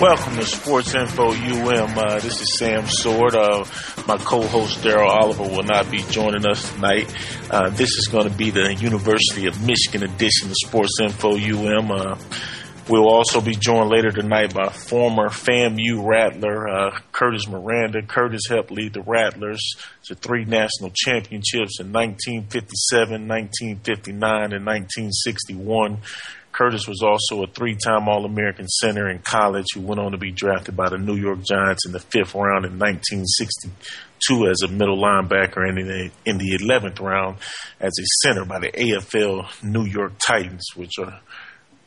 Welcome to Sports Info UM. Uh, this is Sam Sword. Uh, my co-host Daryl Oliver will not be joining us tonight. Uh, this is going to be the University of Michigan edition of Sports Info UM. We'll also be joined later tonight by former FAMU Rattler uh, Curtis Miranda. Curtis helped lead the Rattlers to three national championships in 1957, 1959, and 1961. Curtis was also a three-time All-American center in college who went on to be drafted by the New York Giants in the fifth round in 1962 as a middle linebacker and in the, in the 11th round as a center by the AFL New York Titans, which are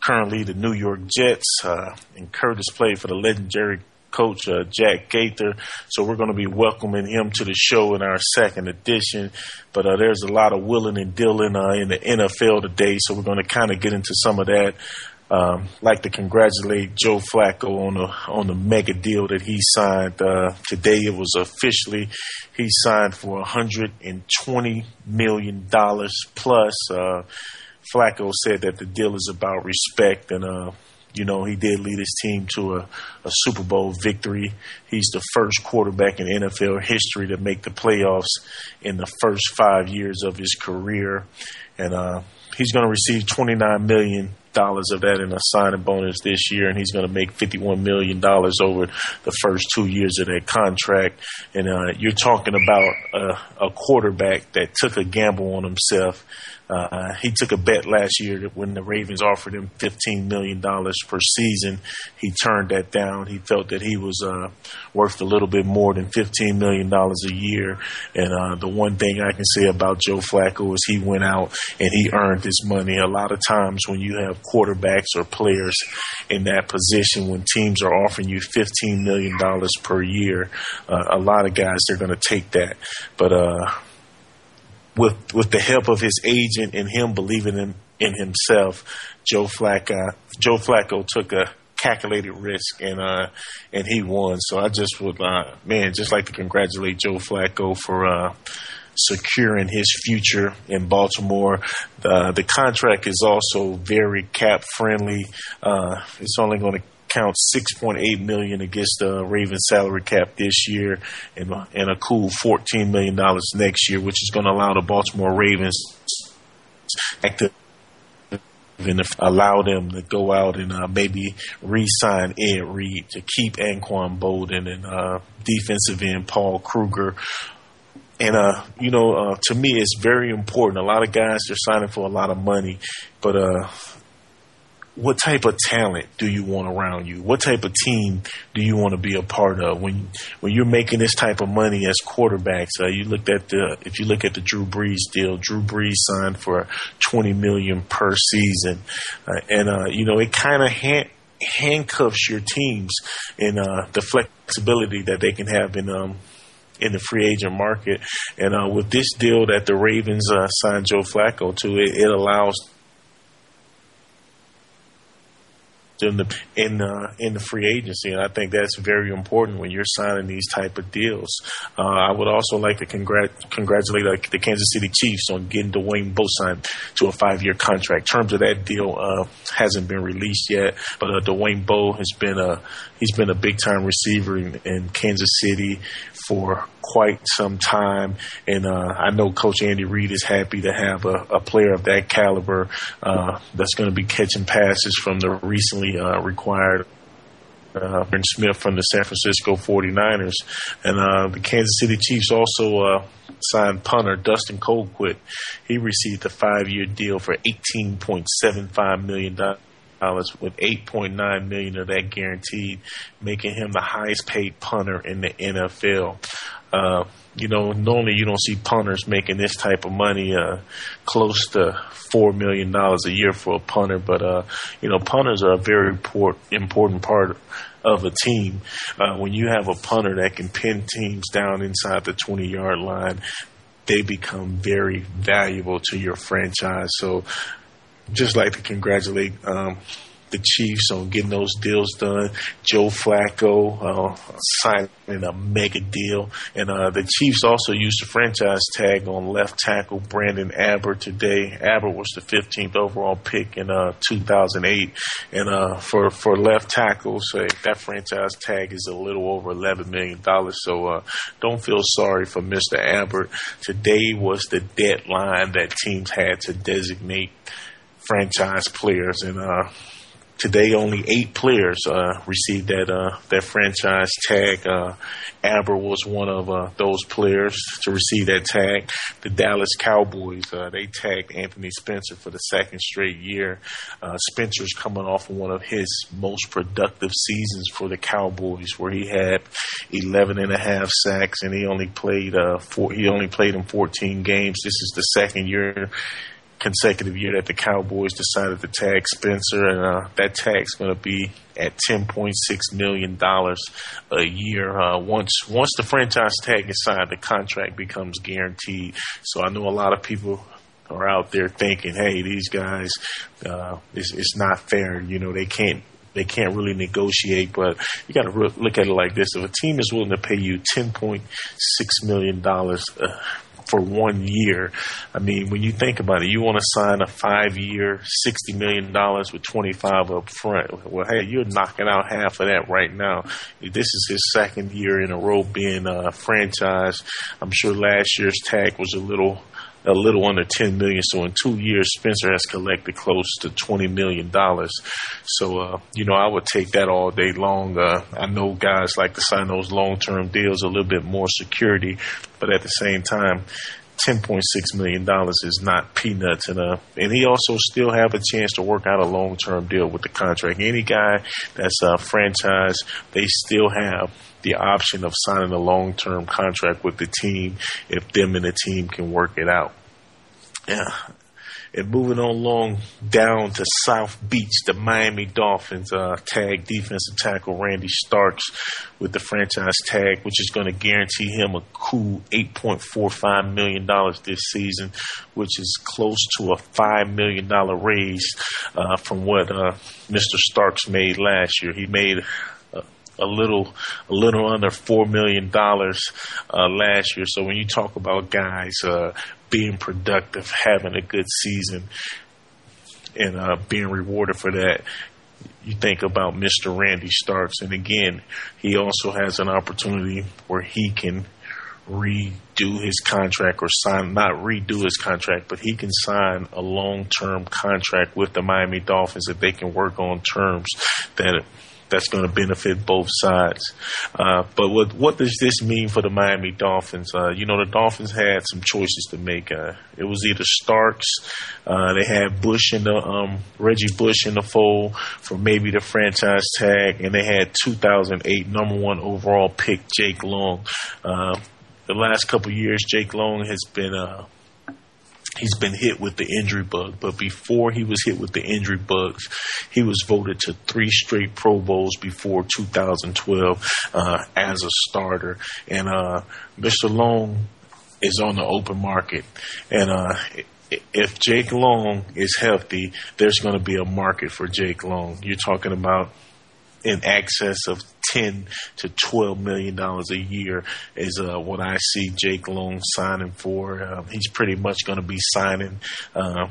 currently the New York Jets. Uh, and Curtis played for the legendary coach uh, Jake Gaither. So we're going to be welcoming him to the show in our second edition. But uh, there's a lot of willing and dealing uh, in the NFL today, so we're going to kind of get into some of that. Um, like to congratulate Joe Flacco on the on the mega deal that he signed uh, today. It was officially he signed for 120 million dollars plus. Uh, Flacco said that the deal is about respect and uh, you know, he did lead his team to a, a, Super Bowl victory. He's the first quarterback in NFL history to make the playoffs in the first five years of his career. And uh, he's going to receive $29 million of that in a signing bonus this year, and he's going to make $51 million over the first two years of that contract. And uh, you're talking about a, a quarterback that took a gamble on himself uh, he took a bet last year that when the Ravens offered him $15 million per season, he turned that down. He felt that he was uh, worth a little bit more than $15 million a year. And uh, the one thing I can say about Joe Flacco is he went out and he earned his money. A lot of times when you have quarterbacks or players in that position, when teams are offering you $15 million per year, uh, a lot of guys, they're going to take that. But, uh, with with the help of his agent and him believing in, in himself, Joe Flacco Joe Flacco took a calculated risk and uh and he won. So I just would uh, man just like to congratulate Joe Flacco for uh securing his future in Baltimore. The the contract is also very cap friendly. Uh, it's only going to count 6.8 million against the Ravens salary cap this year and, and a cool 14 million dollars next year, which is going to allow the Baltimore Ravens to and allow them to go out and uh, maybe re-sign Ed Reed to keep Anquan Boldin and uh, defensive end Paul Kruger. And uh, you know, uh, to me, it's very important. A lot of guys are signing for a lot of money, but uh, what type of talent do you want around you? What type of team do you want to be a part of when when you're making this type of money as quarterbacks? Uh, you looked at the if you look at the Drew Brees deal, Drew Brees signed for 20 million per season, uh, and uh, you know it kind of hand, handcuffs your teams in uh, the flexibility that they can have in um, in the free agent market. And uh, with this deal that the Ravens uh, signed Joe Flacco to, it, it allows in the in uh, in the free agency, and I think that's very important when you're signing these type of deals. Uh, I would also like to congrat- congratulate uh, the Kansas City Chiefs on getting Dwayne signed to a five year contract. Terms of that deal uh, hasn't been released yet, but uh, Dwayne Bowe has been a he's been a big time receiver in, in Kansas City for quite some time. And uh, I know Coach Andy Reid is happy to have a, a player of that caliber uh, that's going to be catching passes from the recently uh, required uh, Smith from the San Francisco 49ers. And uh, the Kansas City Chiefs also uh, signed punter Dustin Colquitt. He received a five-year deal for $18.75 million with 8.9 million of that guaranteed, making him the highest paid punter in the NFL. Uh, you know, normally you don't see punters making this type of money, uh, close to four million dollars a year for a punter. But uh, you know, punters are a very important part of a team. Uh, when you have a punter that can pin teams down inside the 20 yard line, they become very valuable to your franchise. So just like to congratulate um, the Chiefs on getting those deals done. Joe Flacco uh, signing a mega deal, and uh, the Chiefs also used the franchise tag on left tackle Branden Albert today. Albert was the 15th overall pick in uh, 2008, and uh, for for left tackles, uh, that franchise tag is a little over 11 million dollars. So uh, don't feel sorry for Mr. Albert. Today was the deadline that teams had to designate franchise players, and uh, today only eight players uh, received that uh, that franchise tag. Uh, Albert was one of uh, those players to receive that tag. The Dallas Cowboys uh, they tagged Anthony Spencer for the second straight year. Uh, Spencer's coming off of one of his most productive seasons for the Cowboys, where he had 11 and a half sacks, and he only played four, he only played in 14 games. This is the second year consecutive year that the Cowboys decided to tag Spencer, and uh, that tag's going to be at ten point six million dollars a year. Uh, once once the franchise tag is signed, the contract becomes guaranteed. So I know a lot of people are out there thinking, "Hey, these guys, uh, it's, it's not fair. You know, they can't." They can't really negotiate, but you got to re- look at it like this: if a team is willing to pay you ten point six million dollars uh, for one year. I mean, when you think about it, you want to sign a five year, $60 million with 25 up front. Well, hey, you're knocking out half of that right now. This is his second year in a row being uh, a franchise. I'm sure last year's tag was a little a little under 10 million. So in two years, Spencer has collected close to 20 million dollars. So uh, you know, I would take that all day long. Uh, I know guys like to sign those long-term deals, a little bit more security, but at the same time. $10.6 million is not peanuts. And, uh, and he also still have a chance to work out a long-term deal with the contract. Any guy that's a franchise, they still have the option of signing a long term contract with the team if them and the team can work it out. Yeah. And moving on along down to South Beach, the Miami Dolphins uh, tag defensive tackle Randy Starks with the franchise tag, which is going to guarantee him a cool $8.45 million this season, which is close to a $5 million raise uh, from what uh, Mr. Starks made last year. He made a little a little under four million dollars uh, last year. So when you talk about guys uh, being productive, having a good season, and uh, being rewarded for that, you think about Mr. Randy Starks, and again, he also has an opportunity where he can redo his contract or sign not redo his contract, but he can sign a long term contract with the Miami Dolphins if they can work on terms that that's going to benefit both sides. Uh, but what what does this mean for the Miami Dolphins? Uh, you know, the Dolphins had some choices to make. Uh, it was either Starks, uh, they had Bush in the um, Reggie Bush in the fold for maybe the franchise tag, and they had 2008 number one overall pick Jake Long. Uh, the last couple years, Jake Long has been uh, he's been hit with the injury bug. But before he was hit with the injury bugs, he was voted to three straight Pro Bowls before 2012 uh, as a starter. And uh, Mr. Long is on the open market, and uh, if Jake Long is healthy, there's going to be a market for Jake Long. You're talking about in excess of ten to twelve million dollars a year is uh, what I see Jake Long signing for. Uh, he's pretty much going to be signing. Uh,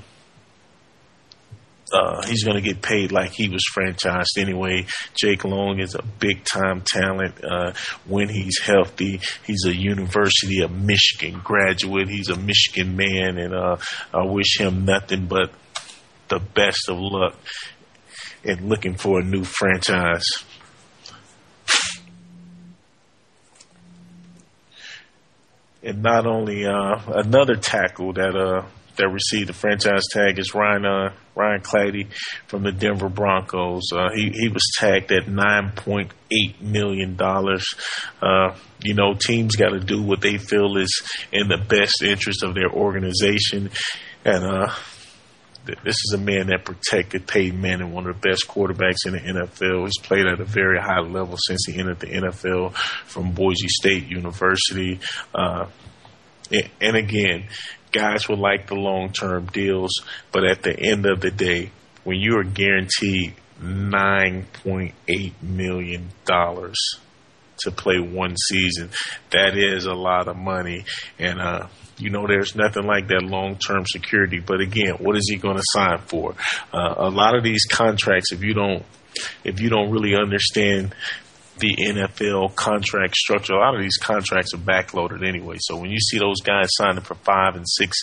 uh, he's going to get paid like he was franchised anyway. Jake Long is a big time talent. Uh, when he's healthy, he's a University of Michigan graduate. He's a Michigan man, and uh, I wish him nothing but the best of luck in looking for a new franchise. And not only uh, another tackle that uh, that received the franchise tag is Ryan uh, Ryan Clady from the Denver Broncos. Uh, he he was tagged at nine point eight million dollars. Uh, you know, teams got to do what they feel is in the best interest of their organization, and uh, this is a man that protected Peyton Manning, one of the best quarterbacks in the NFL. He's played at a very high level since he entered the NFL from Boise State University. Uh, and again, guys would like the long term deals, but at the end of the day, when you are guaranteed $9.8 million to play one season, that is a lot of money. And, uh, you know, there's nothing like that long term security. But again, what is he going to sign for? Uh, a lot of these contracts, if you don't, if you don't really understand the NFL contract structure. A lot of these contracts are backloaded anyway. So when you see those guys signing for five and six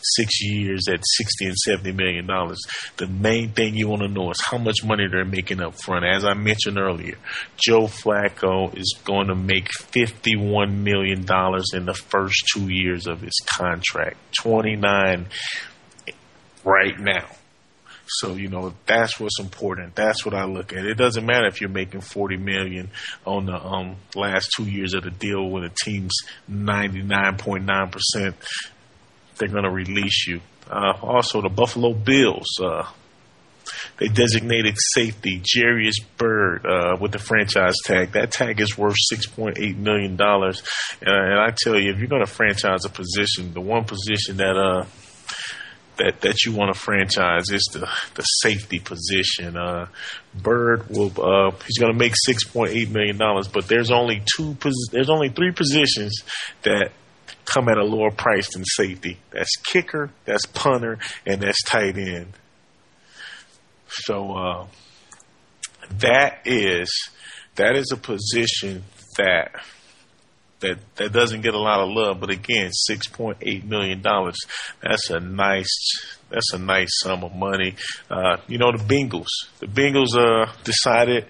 six years at sixty and seventy million dollars, the main thing you want to know is how much money they're making up front. As I mentioned earlier, Joe Flacco is going to make fifty one million dollars in the first two years of his contract. Twenty nine right now. So you know that's what's important. That's what I look at. It doesn't matter if you're making forty million on the um, last two years of the deal when the team's ninety nine point nine percent. They're going to release you. Uh, also, the Buffalo Bills. Uh, they designated safety Jairus Byrd uh, with the franchise tag. That tag is worth six point eight million dollars. And, I tell you, if you're going to franchise a position, the one position that uh, that that you want to franchise is the the safety position. Uh, Byrd will uh, he's going to make six point eight million dollars, but there's only two there's only three positions that come at a lower price than safety. That's kicker, that's punter, and that's tight end. So uh, that is that is a position that that that doesn't get a lot of love. But again, six point eight million dollars. That's a nice that's a nice sum of money. Uh, you know the Bengals. The Bengals uh, decided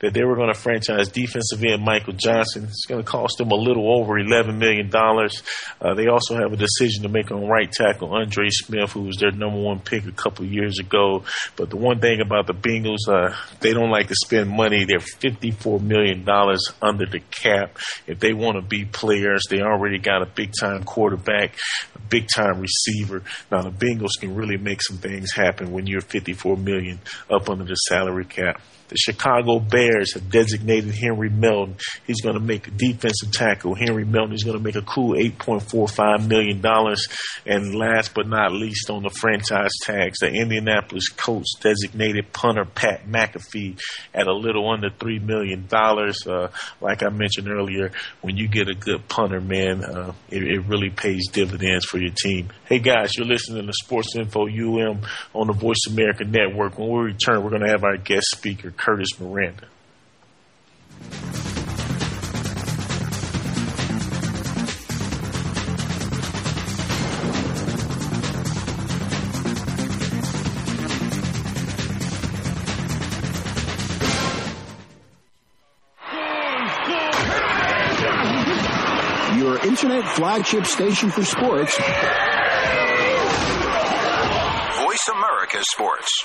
that they were going to franchise defensive end Michael Johnson. It's going to cost them a little over $11 million. Uh, they also have a decision to make on right tackle Andre Smith, who was their number one pick a couple years ago. But the one thing about the Bengals, uh, they don't like to spend money. They're $54 million under the cap. If they want to be players, they already got a big time quarterback, a big time receiver. Now the Bengals can really make some things happen when you're 54 million up under the salary cap. The Chicago Bears have designated Henry Melton. He's going to make a defensive tackle. Henry Melton is going to make a cool $8.45 million. And last but not least on the franchise tags, the Indianapolis Colts designated punter Pat McAfee at a little under $3 million. Uh, like I mentioned earlier, when you get a good punter, man, uh, it, it really pays dividends for your team. Hey guys, you're listening to Sports Info UM on the Voice America Network. When we return, we're going to have our guest speaker, Curtis Miranda. Your internet flagship station for sports. Voice America Sports.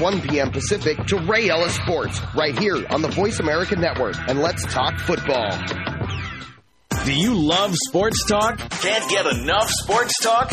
1 p.m. Pacific to Ray Ellis Sports right here on the Voice America Network. And let's talk football. Do you love sports talk? Can't get enough sports talk?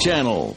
Channel.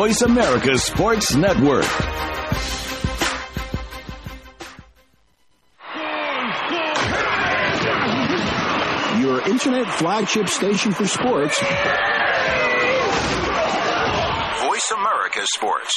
Voice America Sports Network. Your internet flagship station for sports. Voice America Sports.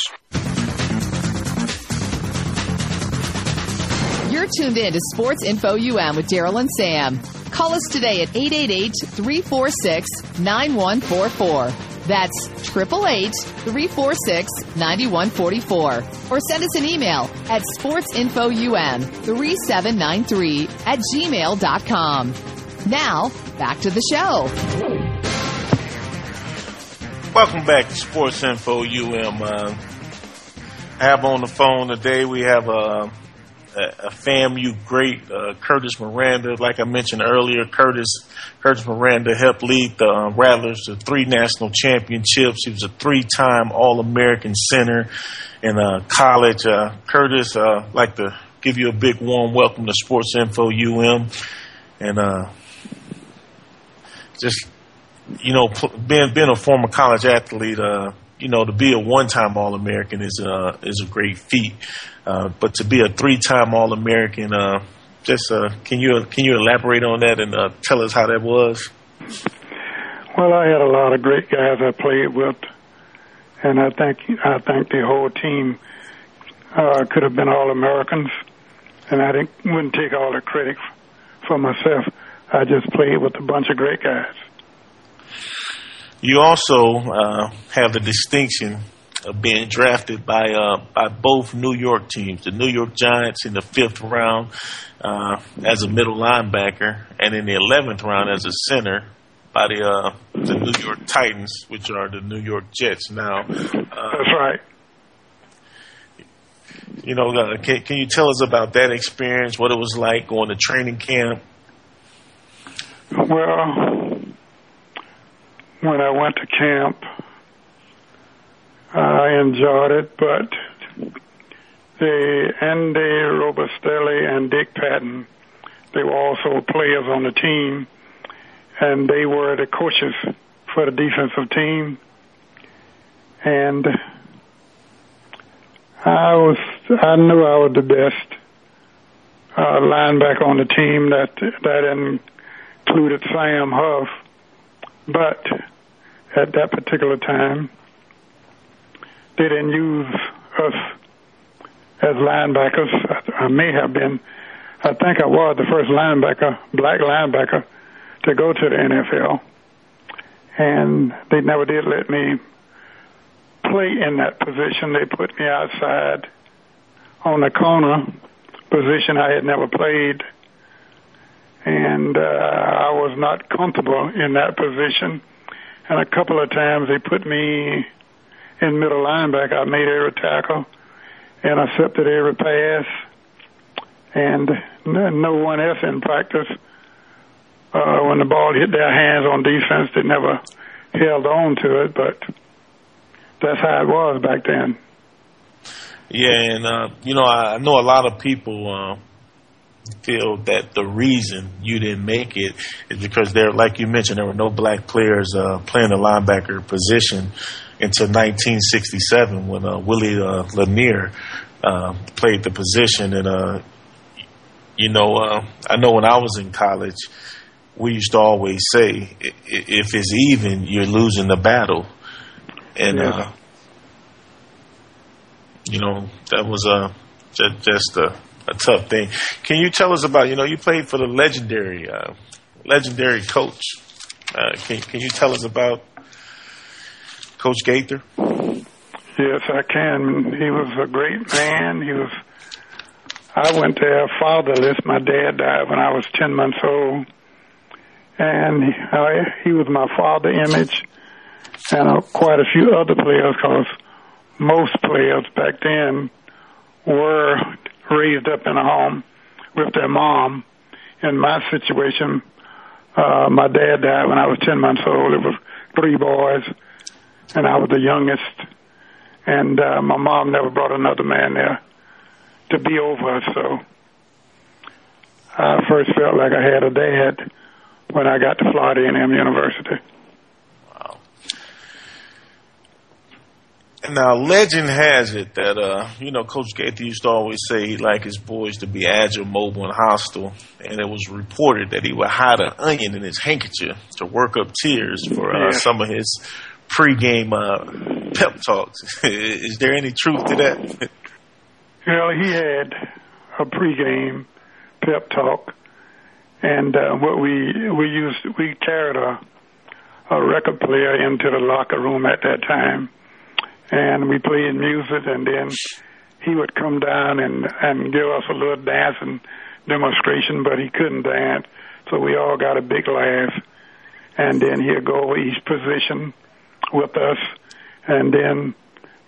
You're tuned in to Sports Info UM with Daryl and Sam. Call us today at 888-346-9144. That's 888-346-9144. Or send us an email at sportsinfoum3793 at gmail.com. Now, back to the show. Welcome back to Sports Info UM. Uh, I have on the phone today, we have a, a, FAMU great, uh, Curtis Miranda. Like I mentioned earlier, Curtis Curtis Miranda helped lead the uh, Rattlers to three national championships. He was a three-time All-American center in uh, college. Uh, Curtis, uh, like to give you a big warm welcome to Sports Info UM, and uh, just you know, pl- being being a former college athlete, uh, you know, to be a one-time All-American is uh, is a great feat. Uh, but to be a three-time All-American, uh, just uh, can you can you elaborate on that and uh, tell us how that was? Well, I had a lot of great guys I played with, and I think I think the whole team uh, could have been all Americans, and I didn't, wouldn't take all the credit for myself. I just played with a bunch of great guys. You also uh, have the distinction of being drafted by uh, by both New York teams, the New York Giants in the fifth round uh, as a middle linebacker, and in the eleventh round as a center by the uh, the New York Titans, which are the New York Jets now. Uh, That's right. You know, uh, can, can you tell us about that experience? What it was like going to training camp? Well, when I went to camp, I enjoyed it, but the Andy Robustelli and Dick Patton, they were also players on the team, and they were the coaches for the defensive team. And I was, I knew I was the best uh, linebacker on the team. That that included Sam Huff, but at that particular time, they didn't use us as linebackers. I, may have been. I think I was the first linebacker, black linebacker, to go to the NFL, and they never did let me play in that position. They put me outside on the corner position I had never played, and uh, I was not comfortable in that position. And a couple of times they put me in middle linebacker. I made every tackle and accepted every pass, and no one else in practice. Uh, when the ball hit their hands on defense, they never held on to it, but that's how it was back then. Yeah, and uh, you know, I know a lot of people uh, feel that the reason you didn't make it is because there, like you mentioned, there were no black players uh, playing the linebacker position until 1967 when uh, Willie uh, Lanier uh, played the position. And uh, you know, uh, I know when I was in college, we used to always say, if it's even, you're losing the battle. and Yeah. uh, you know that was a just, just a, a tough thing. Can you tell us about you know you played for the legendary uh, legendary coach? Uh, can can you tell us about Coach Gaither? Yes, I can. He was a great man. He was. I went there fatherless. My dad died when I was ten months old, and he, uh, he was my father image, and uh, quite a few other players. Because most players back then were raised up in a home with their mom. In my situation, uh, my dad died when I was ten months old. It was three boys, and I was the youngest and uh, my mom never brought another man there to be over us. So I first felt like I had a dad when I got to Florida A&M University. Now, legend has it that uh, you know Coach Gaither used to always say he liked his boys to be agile, mobile, and hostile. And it was reported that he would hide an onion in his handkerchief to work up tears for uh, Yeah. some of his pregame uh, pep talks. Is there any truth to that? Well, he had a pregame pep talk, and uh, what we we used we carried a a record player into the locker room at that time, and we played music, and then he would come down and and give us a little dancing demonstration, but he couldn't dance, so we all got a big laugh, and then he'd go over each position with us, and then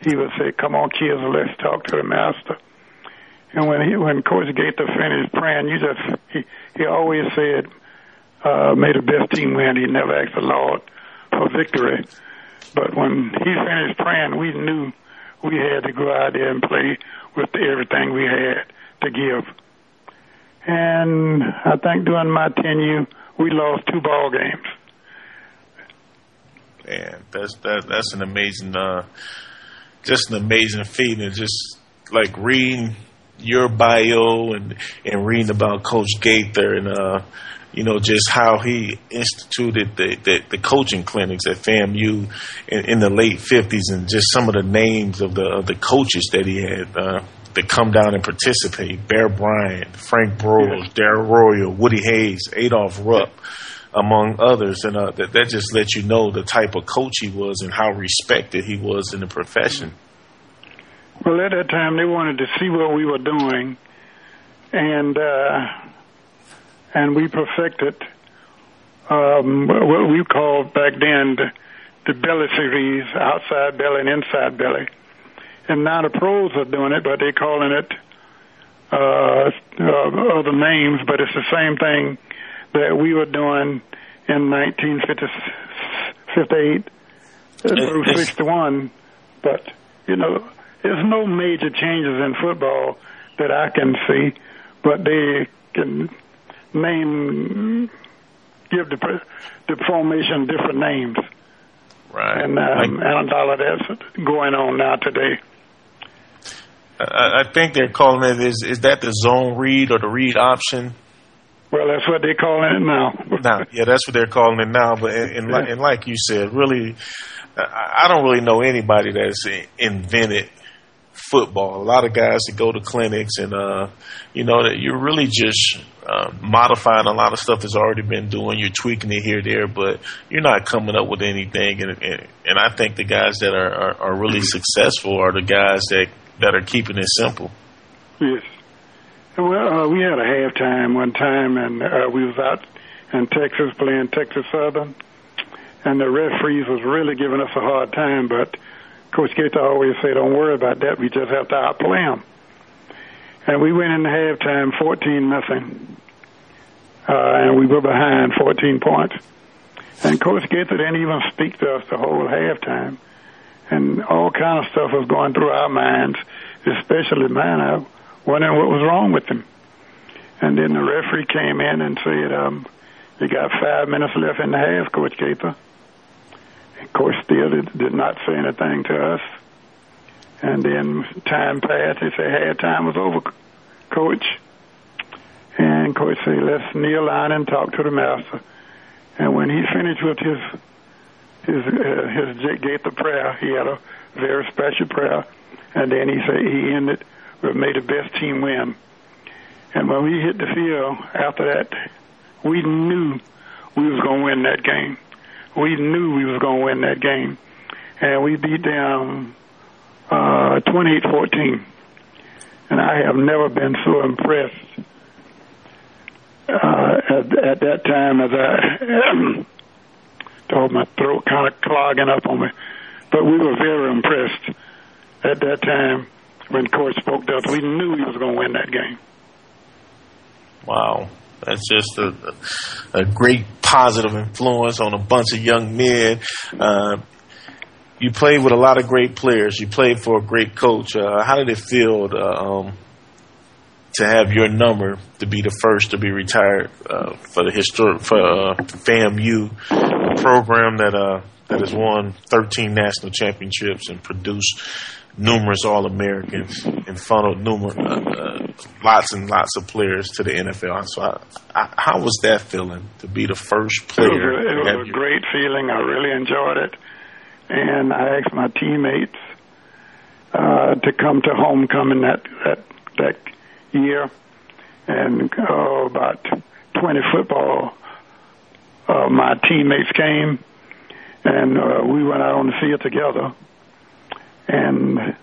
he would say, "Come on, kids, let's talk to the master." And when he when Coach Gaither finished praying, you just he he always said, uh, "May the best team win." He never asked the Lord for victory, but when he finished praying, we knew we had to go out there and play with everything we had to give. And I think during my tenure, we lost two ball games. Man, that's that that's an amazing, uh, just an amazing feeling. Just like reading your bio and and reading about Coach Gaither and uh, you know just how he instituted the the, the coaching clinics at FAMU in, in the late fifties and just some of the names of the of the coaches that he had. Uh, that come down and participate. Bear Bryant, Frank Broyles, Darrell Royal, Woody Hayes, Adolph Rupp among others, and uh, that that just lets you know the type of coach he was and how respected he was in the profession. Well, at that time, they wanted to see what we were doing, and uh, and we perfected um, what we called back then the, the belly series, outside belly and inside belly. And now the pros are doing it, but they're calling it uh, uh, other names, but it's the same thing that we were doing in 1958 through It's- 61. But, you know, there's no major changes in football that I can see, but they can name, give the, the formation different names. Right. And, um, and all that's going on now today. I, I think they're calling it is is that the zone read or the read option? Well, that's what they're calling it now. Now, yeah, that's what they're calling it now. But and, and, like, and like you said, really, I I don't really know anybody that's invented football. A lot of guys that go to clinics and uh, you know that you're really just uh, modifying a lot of stuff that's already been doing. You're tweaking it here, there, but you're not coming up with anything. And and, and I think the guys that are, are, are really successful are the guys that that are keeping it simple. Yes. Well, uh, we had a halftime one time, and uh, we was out in Texas playing Texas Southern, and the referees was really giving us a hard time. But Coach Gaither always say, "Don't worry about that. We just have to outplay them." And we went into halftime, fourteen nothing, uh, and we were behind fourteen points. And Coach Gaither didn't even speak to us the whole halftime, and all kind of stuff was going through our minds, especially mine. I wondering what was wrong with him. And then the referee came in and said, um, "You got five minutes left in the half, Coach Gaither." And Coach still did, did not say anything to us. And then time passed. He said, "Halftime was over, Coach." And Coach said, "Let's kneel down and talk to the master." And when he finished with his his uh, his gave the prayer. He had a very special prayer, and then he said he ended with "May the best team win." And when we hit the field after that, we knew we was going to win that game. We knew we was going to win that game, and we beat them uh, 28-14. And I have never been so impressed uh, at, at that time as I told my throat kind of clogging up on me. But we were very impressed at that time when coach spoke to us. We knew he was going to win that game. Wow. That's just a, a great positive influence on a bunch of young men. Uh, you played with a lot of great players. You played for a great coach. Uh, how did it feel to, um, to have your number to be the first to be retired uh, for the historic for uh, FAMU, a program that uh, that has won 13 national championships and produced numerous All Americans and funneled numerous uh, uh, lots and lots of players to the NFL. So, I, I, how was that feeling to be the first player? It was, a, it was a great feeling. I really enjoyed it, and I asked my teammates uh, to come to homecoming that that that year, and uh, about 20 football. Uh, my teammates came, and uh, we went out on the field together and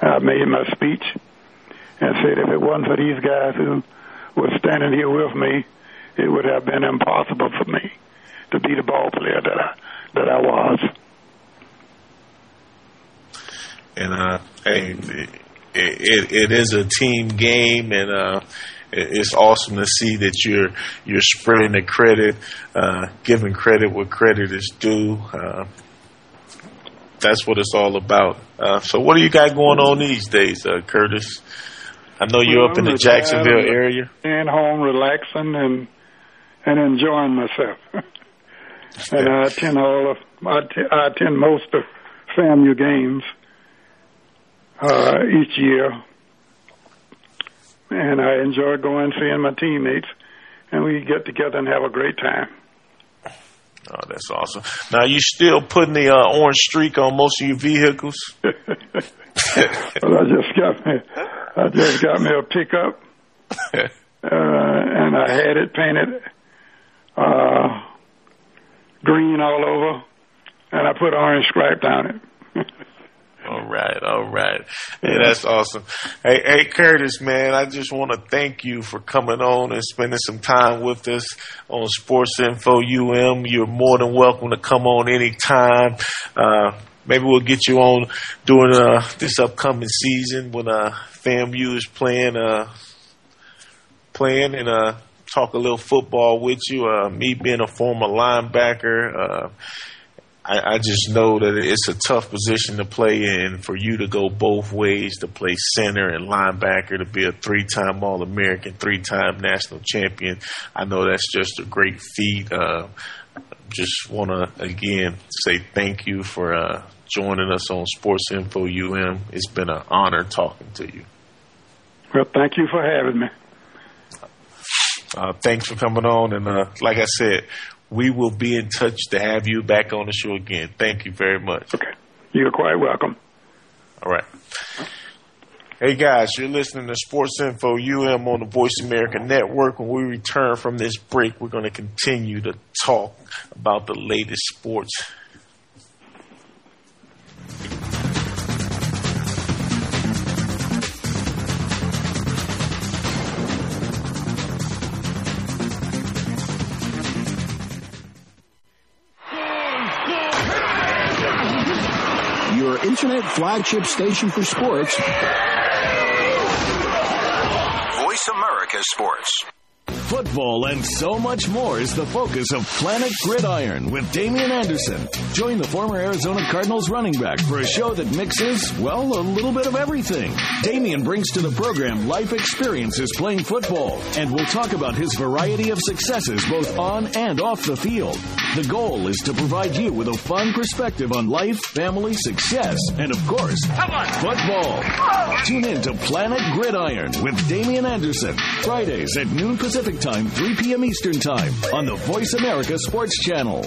I made my speech and said if it wasn't for these guys who were standing here with me, it would have been impossible for me to be the ball player that I that I was. And uh, hey, it, it, it is a team game, and uh, it's awesome to see that you're you're spreading the credit, uh, giving credit where credit is due. Uh, that's what it's all about. Uh, so, what do you got going on these days, uh, Curtis? I know you're well, up in the Jacksonville area. Staying home, relaxing, and and enjoying myself. and I attend all of I, t- I attend most of FAMU games uh, each year, and I enjoy going seeing my teammates, and we get together and have a great time. Oh, that's awesome. Now, you still putting the uh, orange streak on most of your vehicles? well, I just got me, I just got me a pickup, uh, and I had it painted uh, green all over, and I put orange stripe down it. All right, all right. Hey, that's awesome. Hey, hey, Curtis, man, I just want to thank you for coming on and spending some time with us on Sports Info UM. You're more than welcome to come on anytime. Uh, maybe we'll get you on during uh, this upcoming season when uh, FAMU is playing, uh, playing and uh, talk a little football with you. Uh, me being a former linebacker. Uh, I, I just know that it's a tough position to play in for you to go both ways to play center and linebacker to be a three time All American, three time national champion. I know that's just a great feat. Uh, just want to again say thank you for uh, joining us on Sports Info UM. It's been an honor talking to you. Well, thank you for having me. Uh, thanks for coming on, and uh, like I said, we will be in touch to have you back on the show again. Thank you very much. Okay. You're quite welcome. All right. Hey guys, you're listening to Sports Info UM on the Voice America Network. When we return from this break, we're going to continue to talk about the latest sports. Internet flagship station for sports. Voice America Sports. Football and so much more is the focus of Planet Gridiron with Damian Anderson. Join the former Arizona Cardinals running back for a show that mixes, well, a little bit of everything. Damian brings to the program life experiences playing football, and we'll talk about his variety of successes both on and off the field. The goal is to provide you with a fun perspective on life, family, success, and of course, football. Tune in to Planet Gridiron with Damian Anderson, Fridays at noon Pacific Time, 3 p.m. Eastern Time on the Voice America Sports Channel.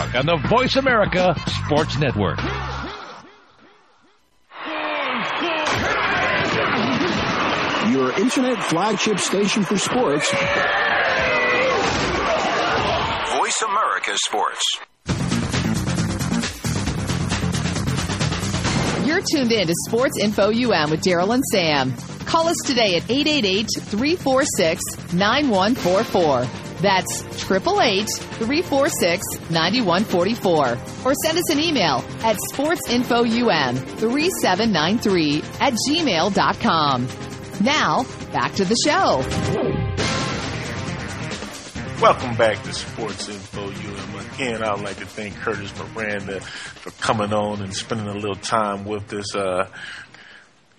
on the Voice America Sports Network. Your internet flagship station for sports. Voice America Sports. You're tuned in to Sports Info UM with Daryl and Sam. Call us today at 888 346 9144. That's 888 346 9144. Or send us an email at sportsinfoum3793 at gmail.com. Now, back to the show. Welcome back to Sports Info UM. Again, I'd like to thank Curtis Miranda for coming on and spending a little time with us. Uh,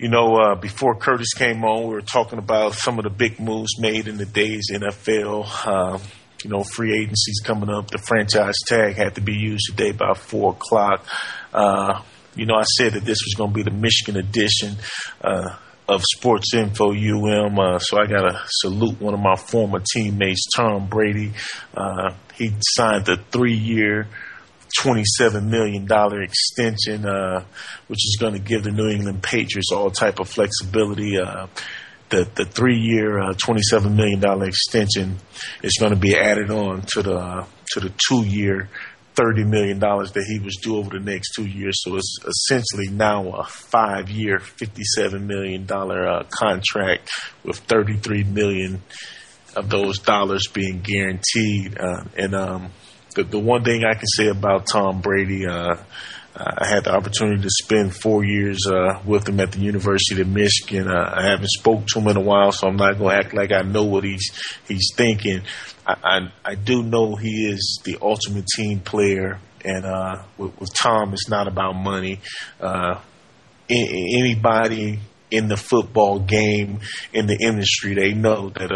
you know, uh, before Curtis came on, we were talking about some of the big moves made in the days NFL. Uh, you know, free agencies coming up. The franchise tag had to be used today by four o'clock. Uh, you know, I said that this was going to be the Michigan edition uh, of Sports Info UM. Uh, so I got to salute one of my former teammates, Tom Brady. Uh, he signed a three-year. $27 million extension, uh, which is going to give the New England Patriots all type of flexibility. Uh, the, the three year, uh, $27 million extension is going to be added on to the, to the two year, $30 million that he was due over the next two years. So it's essentially now a five year, $57 million, uh, contract with 33 million of those dollars being guaranteed. Uh, and, um, the, the one thing I can say about Tom Brady, uh, I had the opportunity to spend four years uh, with him at the University of Michigan. Uh, I haven't spoke to him in a while, so I'm not going to act like I know what he's he's thinking. I, I, I do know he is the ultimate team player, and uh, with, with Tom, it's not about money. Uh, anybody in the football game in the industry, they know that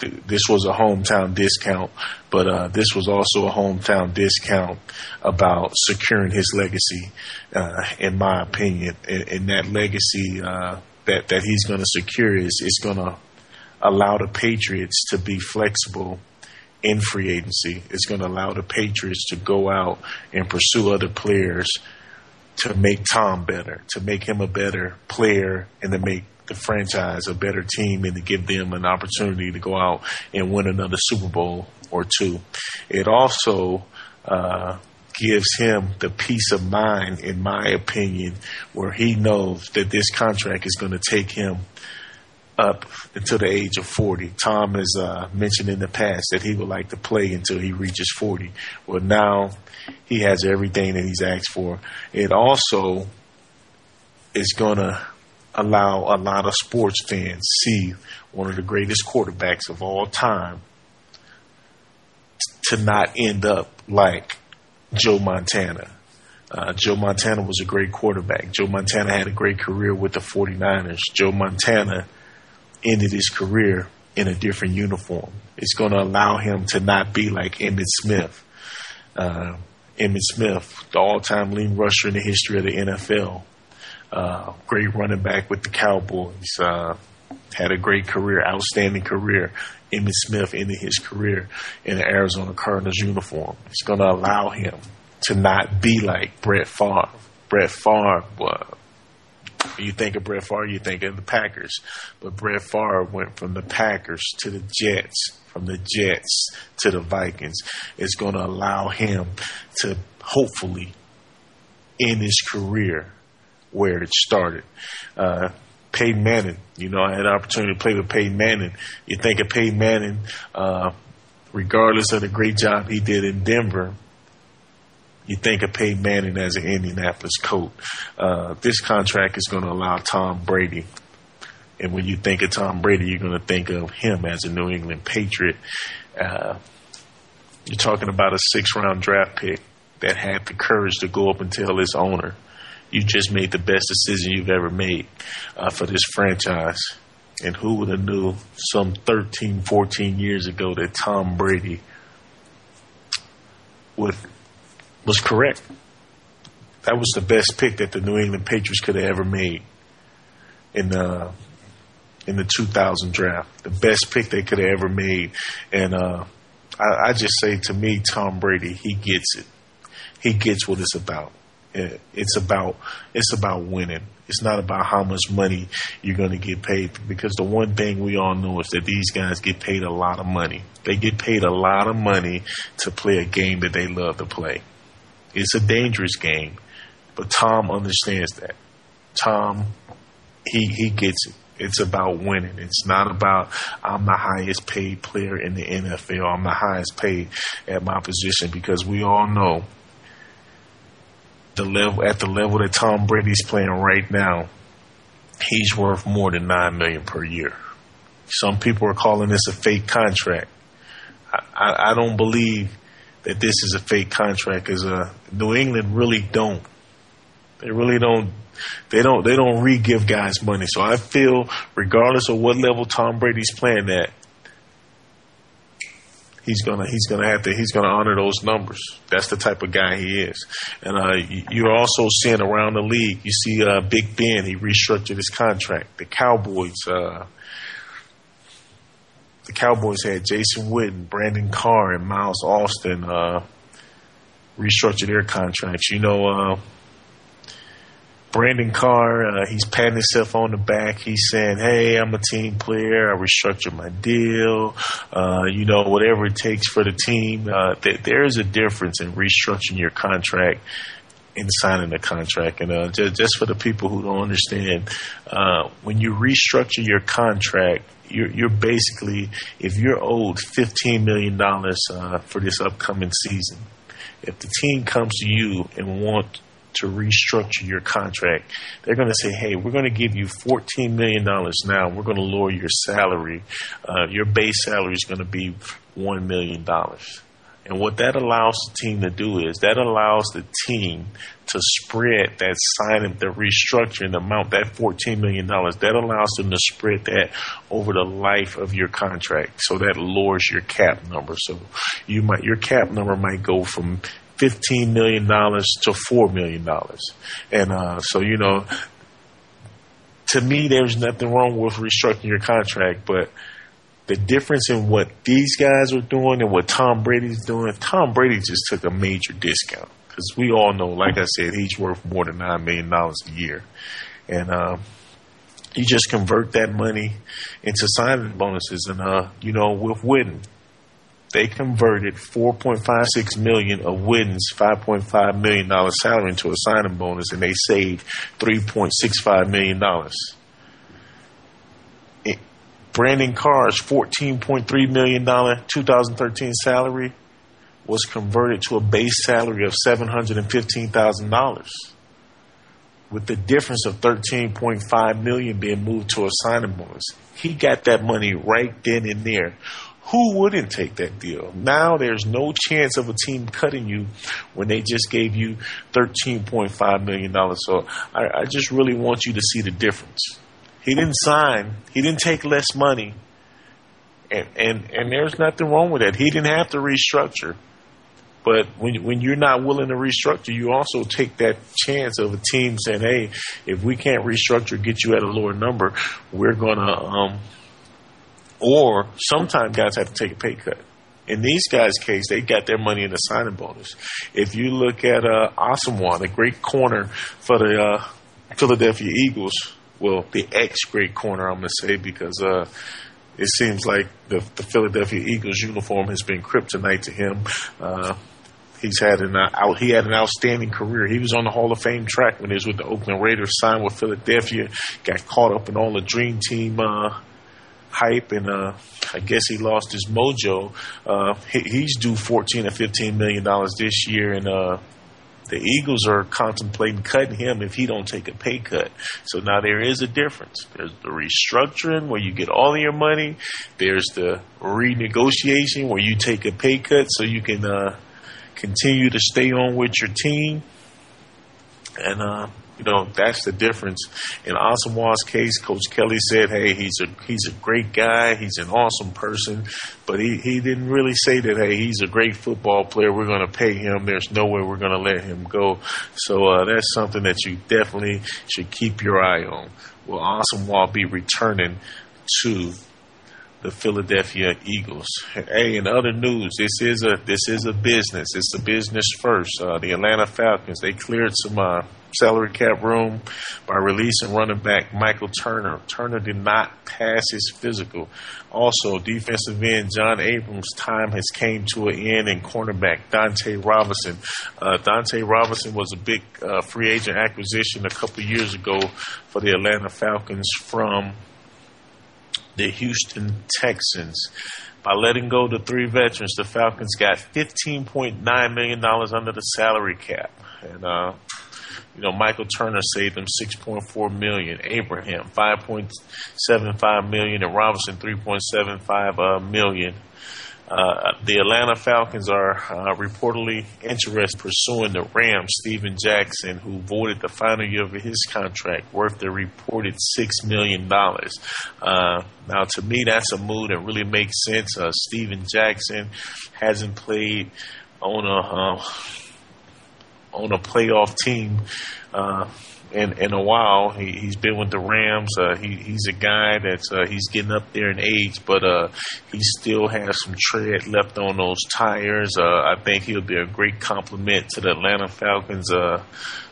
this was a hometown discount, but uh, this was also a hometown discount about securing his legacy, uh, in my opinion. And, and that legacy uh, that that he's going to secure is is going to allow the Patriots to be flexible in free agency. It's going to allow the Patriots to go out and pursue other players to make Tom better, to make him a better player, and to make the franchise a better team and to give them an opportunity to go out and win another Super Bowl or two. It also uh, gives him the peace of mind, in my opinion, where he knows that this contract is going to take him up until the age of 40. Tom has uh, mentioned in the past that he would like to play until he reaches 40. Well, now he has everything that he's asked for. It also is going to allow a lot of sports fans see one of the greatest quarterbacks of all time to not end up like Joe Montana. Uh, Joe Montana was a great quarterback. Joe Montana had a great career with the 49ers. Joe Montana ended his career in a different uniform. It's going to allow him to not be like Emmitt Smith. Uh, Emmitt Smith, the all-time leading rusher in the history of the NFL, uh, great running back with the Cowboys. Uh, had a great career, outstanding career. Emmitt Smith ended his career in the Arizona Cardinals uniform. It's going to allow him to not be like Brett Favre. Brett Favre, you think of Brett Favre, you think of the Packers. But Brett Favre went from the Packers to the Jets, from the Jets to the Vikings. It's going to allow him to hopefully end his career where it started. Uh, Peyton Manning, you know, I had an opportunity to play with Peyton Manning. You think of Peyton Manning, uh, regardless of the great job he did in Denver, you think of Peyton Manning as an Indianapolis coach. Uh, this contract is going to allow Tom Brady. And when you think of Tom Brady, you're going to think of him as a New England Patriot. Uh, you're talking about a six round draft pick that had the courage to go up and tell his owner, "You just made the best decision you've ever made uh, for this franchise." And who would have knew some 13, 14 years ago that Tom Brady would was correct. That was the best pick that the New England Patriots could have ever made in the in the 2000 draft. The best pick they could have ever made, and uh, I, I just say to me, Tom Brady, he gets it. He gets what it's about. Eh, it's about it's about winning. It's not about how much money you're going to get paid because the one thing we all know is that these guys get paid a lot of money. They get paid a lot of money to play a game that they love to play. It's a dangerous game, but Tom understands that. Tom, he he gets it. It's about winning. It's not about I'm the highest paid player in the NFL. I'm the highest paid at my position because we all know the level at the level that Tom Brady's playing right now, he's worth more than nine million per year. Some people are calling this a fake contract. I, I, I don't believe that this is a fake contract because uh, New England really don't. They really don't. They don't. They don't re-give guys money. So I feel, regardless of what level Tom Brady's playing at, he's gonna he's gonna have to he's gonna honor those numbers. That's the type of guy he is. And uh, you're also seeing around the league. You see uh, Big Ben. He restructured his contract. The Cowboys. Uh, the Cowboys had Jason Witten, Brandon Carr, and Miles Austin uh, restructure their contracts. You know, uh, Brandon Carr, uh, he's patting himself on the back. He's saying, "Hey, I'm a team player. I restructured my deal. Uh, you know, whatever it takes for the team." Uh, th- there is a difference in restructuring your contract and signing the contract. And uh, just, just for the people who don't understand, uh, when you restructure your contract, you're, you're, basically, if you're owed $15 million uh, for this upcoming season, if the team comes to you and want to restructure your contract, they're going to say, hey, we're going to give you $14 million now. We're going to lower your salary. Uh, your base salary is going to be $1 million. And what that allows the team to do is that allows the team to spread that signing, the restructuring amount, that $14 million, that allows them to spread that over the life of your contract. So that lowers your cap number. So you might, your cap number might go from $15 million to $4 million. And, uh, so, you know, to me, there's nothing wrong with restructuring your contract, but the difference in what these guys are doing and what Tom Brady's doing, Tom Brady just took a major discount because we all know, like I said, he's worth more than nine million dollars a year, and uh, you just convert that money into signing bonuses. And uh, you know, with Witten, they converted 4.56 million of Witten's 5.5 million dollar salary into a signing bonus, and they saved 3.65 million dollars. Brandon Carr's $14.3 million 2013 salary was converted to a base salary of $715,000 with the difference of 13.5 million being moved to a signing bonus. He got that money right then and there. Who wouldn't take that deal? Now there's no chance of a team cutting you when they just gave you $13.5 million. So I, I just really want you to see the difference. He didn't sign. He didn't take less money. And, and, and there's nothing wrong with that. He didn't have to restructure. But when when you're not willing to restructure, you also take that chance of a team saying, "Hey, if we can't restructure, get you at a lower number, we're gonna." Um, or sometimes guys have to take a pay cut. In these guys' case, they got their money in the signing bonus. If you look at uh, Asomugha, the great corner for the uh, Philadelphia Eagles, well, the ex great corner, I'm going to say, because uh, it seems like the, the, Philadelphia Eagles uniform has been kryptonite to him. Uh, he's had an uh, out, he had an outstanding career. He was on the Hall of Fame track when he was with the Oakland Raiders, signed with Philadelphia, got caught up in all the Dream Team uh, hype, and uh, I guess he lost his mojo. Uh, he, he's due 14 or 15 million dollars this year, and uh, the Eagles are contemplating cutting him if he don't take a pay cut. So now there is a difference. There's the restructuring where you get all of your money. There's the renegotiation where you take a pay cut so you can uh, continue to stay on with your team. And, uh, you know, that's the difference. In Asomugha's case, Coach Kelly said, hey, he's a he's a great guy, he's an awesome person, but he, he didn't really say that, hey, he's a great football player, we're going to pay him, there's no way we're going to let him go. So uh, that's something that you definitely should keep your eye on. Will Asamoah be returning to the Philadelphia Eagles. Hey, in other news, this is a this is a business. It's a business first. Uh, the Atlanta Falcons they cleared some uh, salary cap room by releasing running back Michael Turner. Turner did not pass his physical. Also, defensive end John Abraham's time has came to an end, and cornerback Dunta Robinson. Uh, Dunta Robinson was a big uh, free agent acquisition a couple years ago for the Atlanta Falcons from the Houston Texans. By letting go the three veterans, the Falcons got $15.9 million under the salary cap. And, uh, you know, Michael Turner saved them 6.4 million, Abraham 5.75 million, and Robinson 3.75 uh, million. Uh, the Atlanta Falcons are uh, reportedly interested pursuing the Rams, Steven Jackson, who voided the final year of his contract, worth the reported $6 million. Uh, now, to me, that's a move that really makes sense. Uh, Steven Jackson hasn't played on a uh, on a playoff team uh, in in a while. He, he's been with the Rams. Uh, he, he's a guy that's uh, he's getting up there in age, but uh, he still has some tread left on those tires. Uh, I think he'll be a great complement to the Atlanta Falcons uh,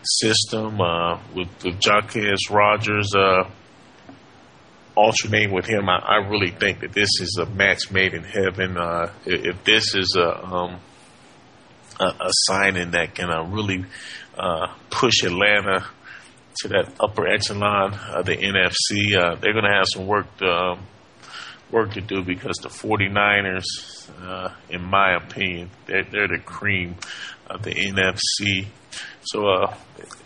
system uh, with, with Jacquizz Rodgers. Uh, alternating with him, I, I really think that this is a match made in heaven. If, if this is a um, a, a signing that can uh, really uh, push Atlanta to that upper echelon of the NFC. Uh, they're going to have some work to, um, work to do because the 49ers, uh, in my opinion, they're, they're the cream of the NFC. So uh,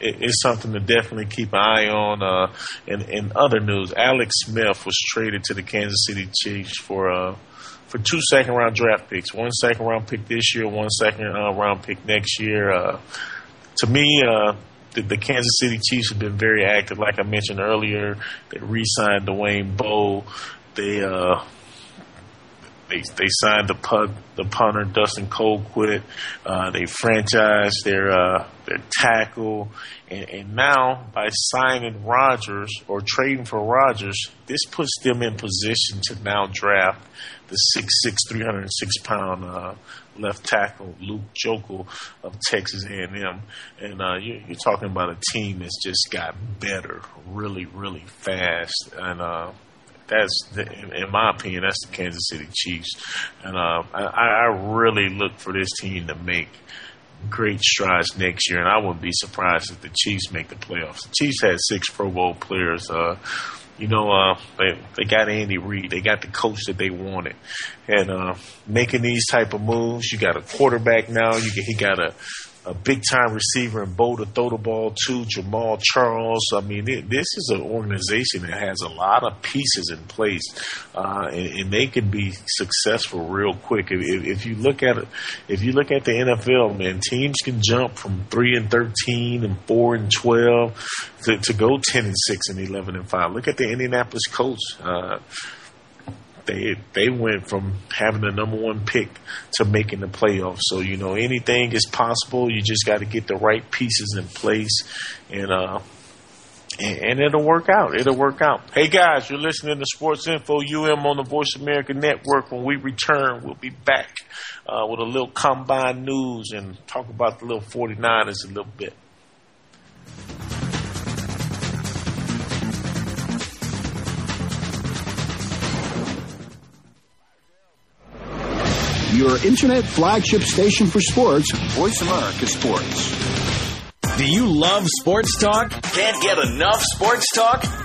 it, it's something to definitely keep an eye on. Uh, in, other news, Alex Smith was traded to the Kansas City Chiefs for for two second round draft picks, one second round pick this year, one second uh, round pick next year. Uh, to me, uh, the, the, Kansas City Chiefs have been very active. Like I mentioned earlier, they re-signed Dwayne Bowe. They uh, they they signed the pug, the punter Dustin Colquitt. Uh, they franchised their uh, their tackle, and, and, now by signing Rodgers or trading for Rodgers, this puts them in position to now draft the 6'6", 306 pound uh, left tackle Luke Joeckel of Texas A&M, and uh, you, are talking about a team that's just got better, really, really fast, and uh, that's the, in my opinion, that's the Kansas City Chiefs, and uh, I, I really look for this team to make great strides next year, and I wouldn't be surprised if the Chiefs make the playoffs. The Chiefs had six Pro Bowl players. Uh, you know, uh, they they got Andy Reid. They got the coach that they wanted, and uh, making these type of moves. You got a quarterback now. You he got a a big time receiver and Bowe to throw the ball to, Jamaal Charles. I mean, it, this is an organization that has a lot of pieces in place, uh, and, and, they can be successful real quick. If, if, you look at it, if you look at the NFL, man, teams can jump from three and thirteen and four and twelve to, to go ten and six and eleven and five. Look at the Indianapolis Colts. Uh, they they went from having the number one pick to making the playoffs. So you know anything is possible. You just got to get the right pieces in place, and uh, and, and, it'll work out. It'll work out. Hey guys, you're listening to Sports Info UM on the Voice America Network. When we return, we'll be back uh, with a little combine news and talk about the little 49ers a little bit. Your internet flagship station for sports, Voice America Sports. Do you love sports talk? Can't get enough sports talk?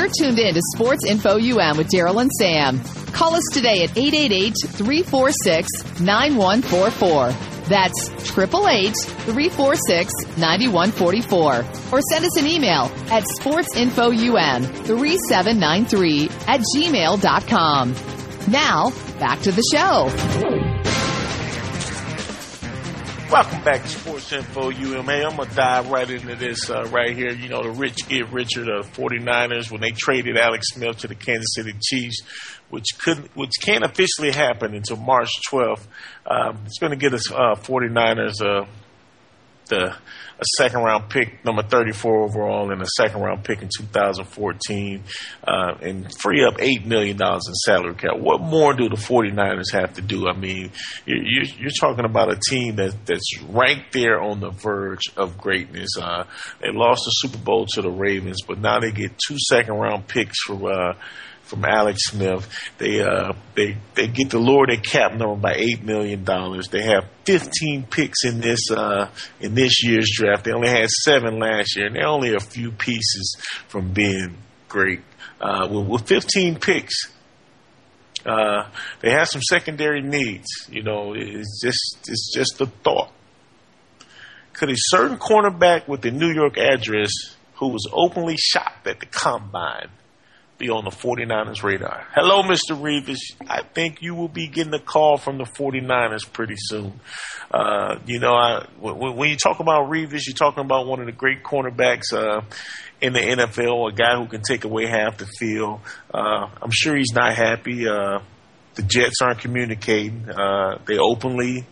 You're tuned in to Sports Info UM with Daryl and Sam. Call us today at 888-346-9144. That's 888-346-9144. Or send us an email at sportsinfoum3793 at gmail.com. Now, back to the show. Welcome back to Sports Info UMA. I'm going to dive right into this uh, right here. You know, the rich get richer. The 49ers, when they traded Alex Smith to the Kansas City Chiefs, which couldn't, which can't officially happen until March 12th, um, it's going to get us uh, 49ers the a second round pick, number 34 overall, and a second round pick in 2014, uh, and free up $8 million in salary cap. What more do the 49ers have to do? I mean, you're, you're talking about a team that, that's ranked there on the verge of greatness. Uh, they lost the Super Bowl to the Ravens, but now they get two second round picks for, uh, from Alex Smith. They uh, they they get the lower their cap number by eight million dollars. They have 15 picks in this uh, in this year's draft. They only had seven last year, and they're only a few pieces from being great. Uh, with, with 15 picks, uh, they have some secondary needs. You know, it's just it's just a thought. Could a certain cornerback with the New York address who was openly shocked at the combine be on the 49ers radar. Hello, Mr. Revis. I think you will be getting a call from the 49ers pretty soon. Uh, you know, when, you talk about Revis, you're talking about one of the great cornerbacks uh, in the NFL, a guy who can take away half the field. Uh, I'm sure he's not happy. Uh, the Jets aren't communicating. Uh, they openly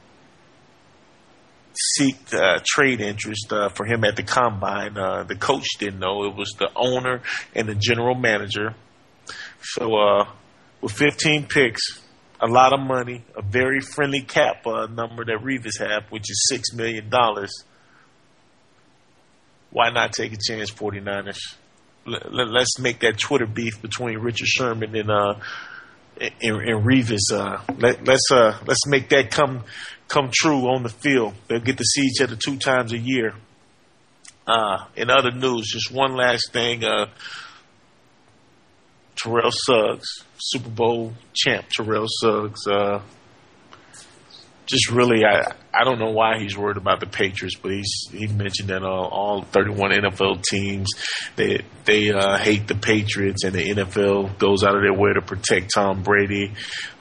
seek uh, trade interest uh, for him at the combine. Uh, the coach didn't know it was the owner and the general manager. So uh, with 15 picks, a lot of money, a very friendly cap uh, number that Revis have, which is six million dollars. Why not take a chance, 49ers? Let, us make that Twitter beef between Richard Sherman and uh, and, Revis. Uh, let, let's uh, let's make that come come true on the field. They'll get to see each other two times a year. Uh, in other news, just one last thing. Uh, Terrell Suggs, Super Bowl champ Terrell Suggs, uh, just really, I I don't know why he's worried about the Patriots, but he's he mentioned that all, all 31 NFL teams they they uh, hate the Patriots, and the NFL goes out of their way to protect Tom Brady.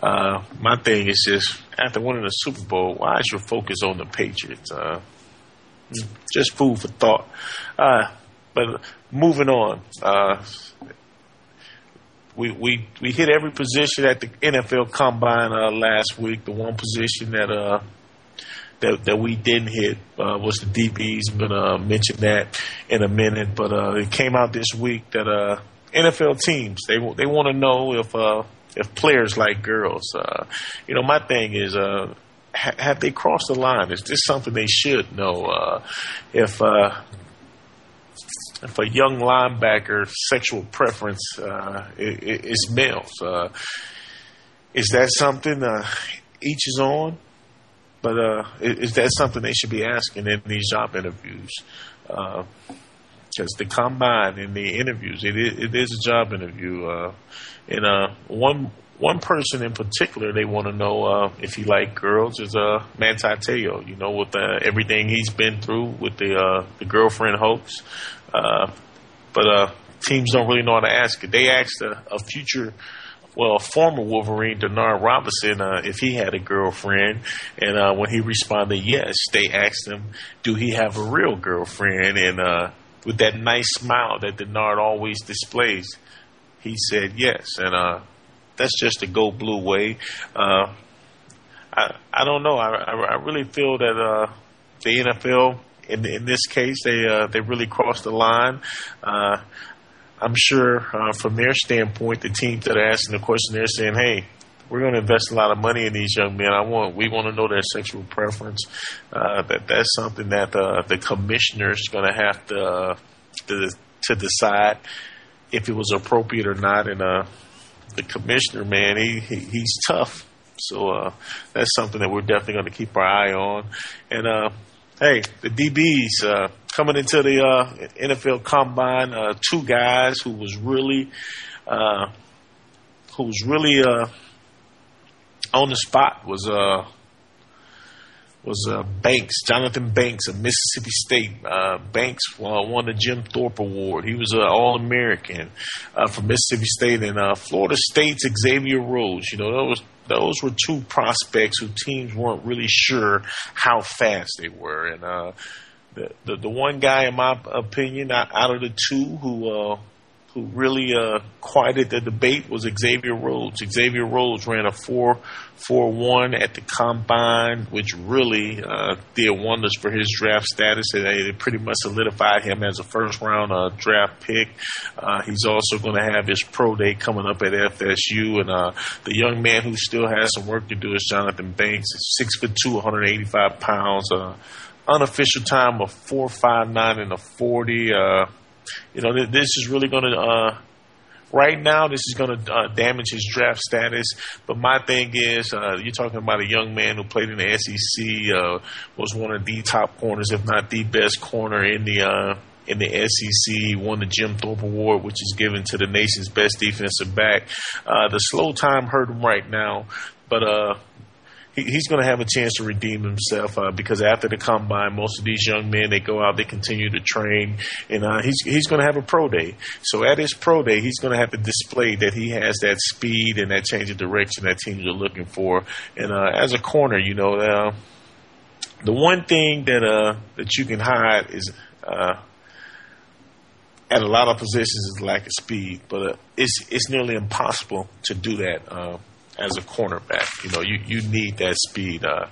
Uh, my thing is just after winning the Super Bowl, why is your focus on the Patriots? Uh, just food for thought. Uh, but moving on. Uh, we, we we hit every position at the NFL Combine uh, last week. The one position that uh that that we didn't hit uh, was the DBs. I'm gonna mention that in a minute, but it came out this week that NFL teams they they want to know if if players like girls. Uh, you know, my thing is. Uh, ha- have they crossed the line? Is this something they should know? Uh, if uh, if a young linebacker sexual preference uh, is males. Uh, is that something each is on? But uh, is that something they should be asking in these job interviews? Because the combine in the interviews, it is, it is a job interview. Uh, and uh, one one person in particular they want to know uh, if he like girls is uh, Manti Te'o. You know, with uh, everything he's been through with the uh, the girlfriend hoax. Uh, but uh, teams don't really know how to ask it. They asked a, a future well, former Wolverine Denard Robinson, uh, if he had a girlfriend, and uh, when he responded yes, they asked him, "Do he have a real girlfriend?" And uh, with that nice smile that Denard always displays, he said yes, and uh, that's just a go blue way. Uh, I I don't know. I I, I really feel that uh, the NFL. In, in this case, they they really crossed the line. I'm sure uh, from their standpoint, the teams that are asking the question, they're saying, "Hey, we're going to invest a lot of money in these young men. I want we want to know their sexual preference. Uh, that that's something that uh, the commissioner is going to have to, to to decide if it was appropriate or not. And uh, the commissioner, man, he, he he's tough. So uh, that's something that we're definitely going to keep our eye on. And uh, hey, the DBs uh, coming into the uh, NFL Combine, uh, two guys who was really, uh, who was really uh, on the spot was uh, was uh, Banks, Jonathan Banks of Mississippi State. Uh, Banks uh, won the Jim Thorpe Award. He was an All American uh, from Mississippi State, and Florida State's Xavier Rhodes. You know, those those were two prospects who teams weren't really sure how fast they were, and uh, the, the the one guy, in my opinion, out of the two who uh, who really uh, quieted the debate was Xavier Rhodes. Xavier Rhodes ran a 4 4 1 at the combine, which really uh, did wonders for his draft status. It, it pretty much solidified him as a first round uh, draft pick. Uh, he's also going to have his pro day coming up at FSU. And uh, the young man who still has some work to do is Jonathan Banks, 6'2, 185 pounds. Uh, unofficial time of 4.59 and a 40 you know, this is really going to, uh, right now, this is going to uh, damage his draft status. But my thing is, uh, you're talking about a young man who played in the SEC, uh, was one of the top corners, if not the best corner in the uh, in the SEC, won the Jim Thorpe Award, which is given to the nation's best defensive back. Uh, the slow time hurt him right now, but uh, he's going to have a chance to redeem himself uh, because after the combine, most of these young men they go out, they continue to train, and uh, he's he's going to have a pro day. So at his pro day, he's going to have to display that he has that speed and that change of direction that teams are looking for. And uh, as a corner, you know, uh, the one thing that uh, that you can hide is at a lot of positions is lack of speed, but uh, it's it's nearly impossible to do that. Uh, as a cornerback. You know, you, you need that speed. Uh,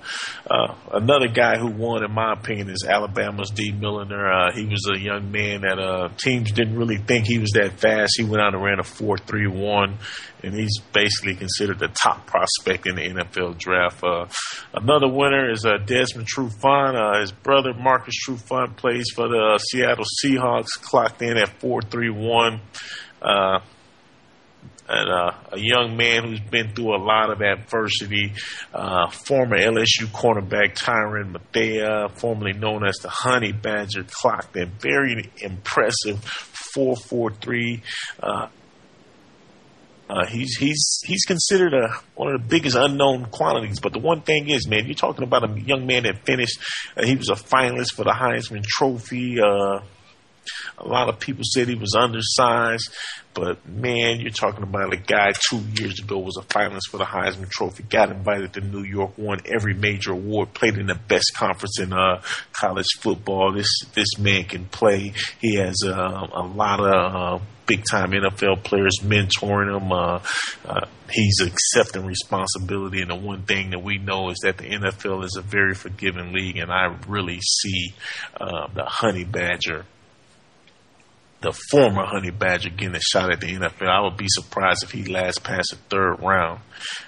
uh, another guy who won, in my opinion, is Alabama's Dee Milliner. Uh, he was a young man that uh, teams didn't really think he was that fast. He went out and ran a 4 3 1, and he's basically considered the top prospect in the NFL draft. Uh, another winner is uh, Desmond Trufant. his brother, Marcus Trufant, plays for the Seattle Seahawks, clocked in at 4 3 1 and uh, a young man who's been through a lot of adversity. Uh, former LSU cornerback Tyrann Mathieu, formerly known as the Honey Badger, clocked a very impressive 4.43. Uh, uh, he's he's he's considered a one of the biggest unknown quantities. But the one thing is, man, you're talking about a young man that finished. Uh, he was a finalist for the Heisman Trophy. Uh, a lot of people said he was undersized, but man, you're talking about a guy two years ago was a finalist for the Heisman Trophy, got invited to New York, won every major award, played in the best conference in uh, college football. This this man can play. He has uh, a lot of uh, big time NFL players mentoring him. Uh, uh, he's accepting responsibility, and the one thing that we know is that the NFL is a very forgiving league, and I really see uh, the Honey Badger the former Honey Badger getting a shot at the NFL. I would be surprised if he lasts past the third round.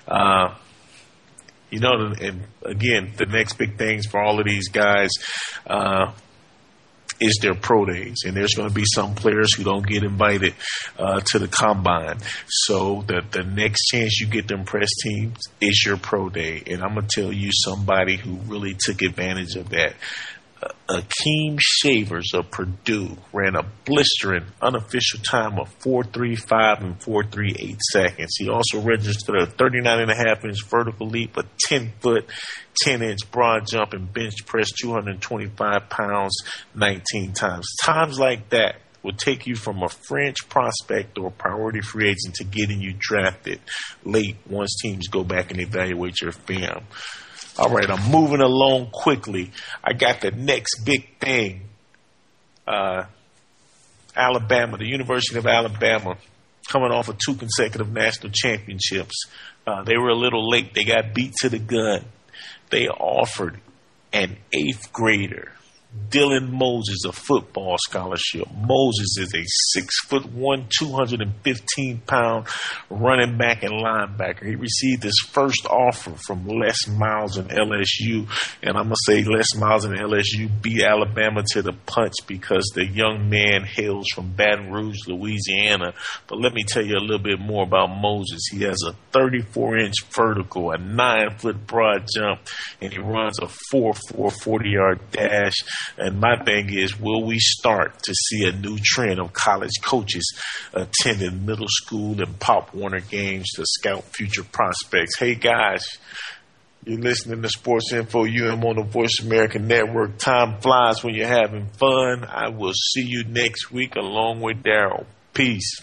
Uh, you know, and again, the next big things for all of these guys, uh, is their pro days, and there's going to be some players who don't get invited uh, to the combine. So the the next chance you get to impress teams is your pro day, and I'm gonna tell you somebody who really took advantage of that. Akeem Shavers of Purdue ran a blistering unofficial time of 4.35 and 4.38 seconds. He also registered a 39 and a half inch vertical leap, a 10 foot, 10 inch broad jump, and bench press 225 pounds 19 times. Times like that will take you from a French prospect or priority free agent to getting you drafted late once teams go back and evaluate your film. All right, I'm moving along quickly. I got the next big thing. Uh, Alabama, the University of Alabama, coming off of two consecutive national championships. Uh, they were a little late. They got beat to the gun. They offered an eighth grader Dylan Moses a football scholarship. Moses is a six foot one, 215 pound running back and linebacker. He received his first offer from Les Miles and LSU. And I'm to say Les Miles and LSU beat Alabama to the punch because the young man hails from Baton Rouge, Louisiana. But let me tell you a little bit more about Moses. He has a 34 inch vertical, a nine foot broad jump, and he runs a 4 4 40 yard dash. And my thing is, will we start to see a new trend of college coaches attending middle school and Pop Warner games to scout future prospects? Hey guys, you're listening to Sports Info UM on the Voice America Network. Time flies when you're having fun. I will see you next week along with Daryl. Peace.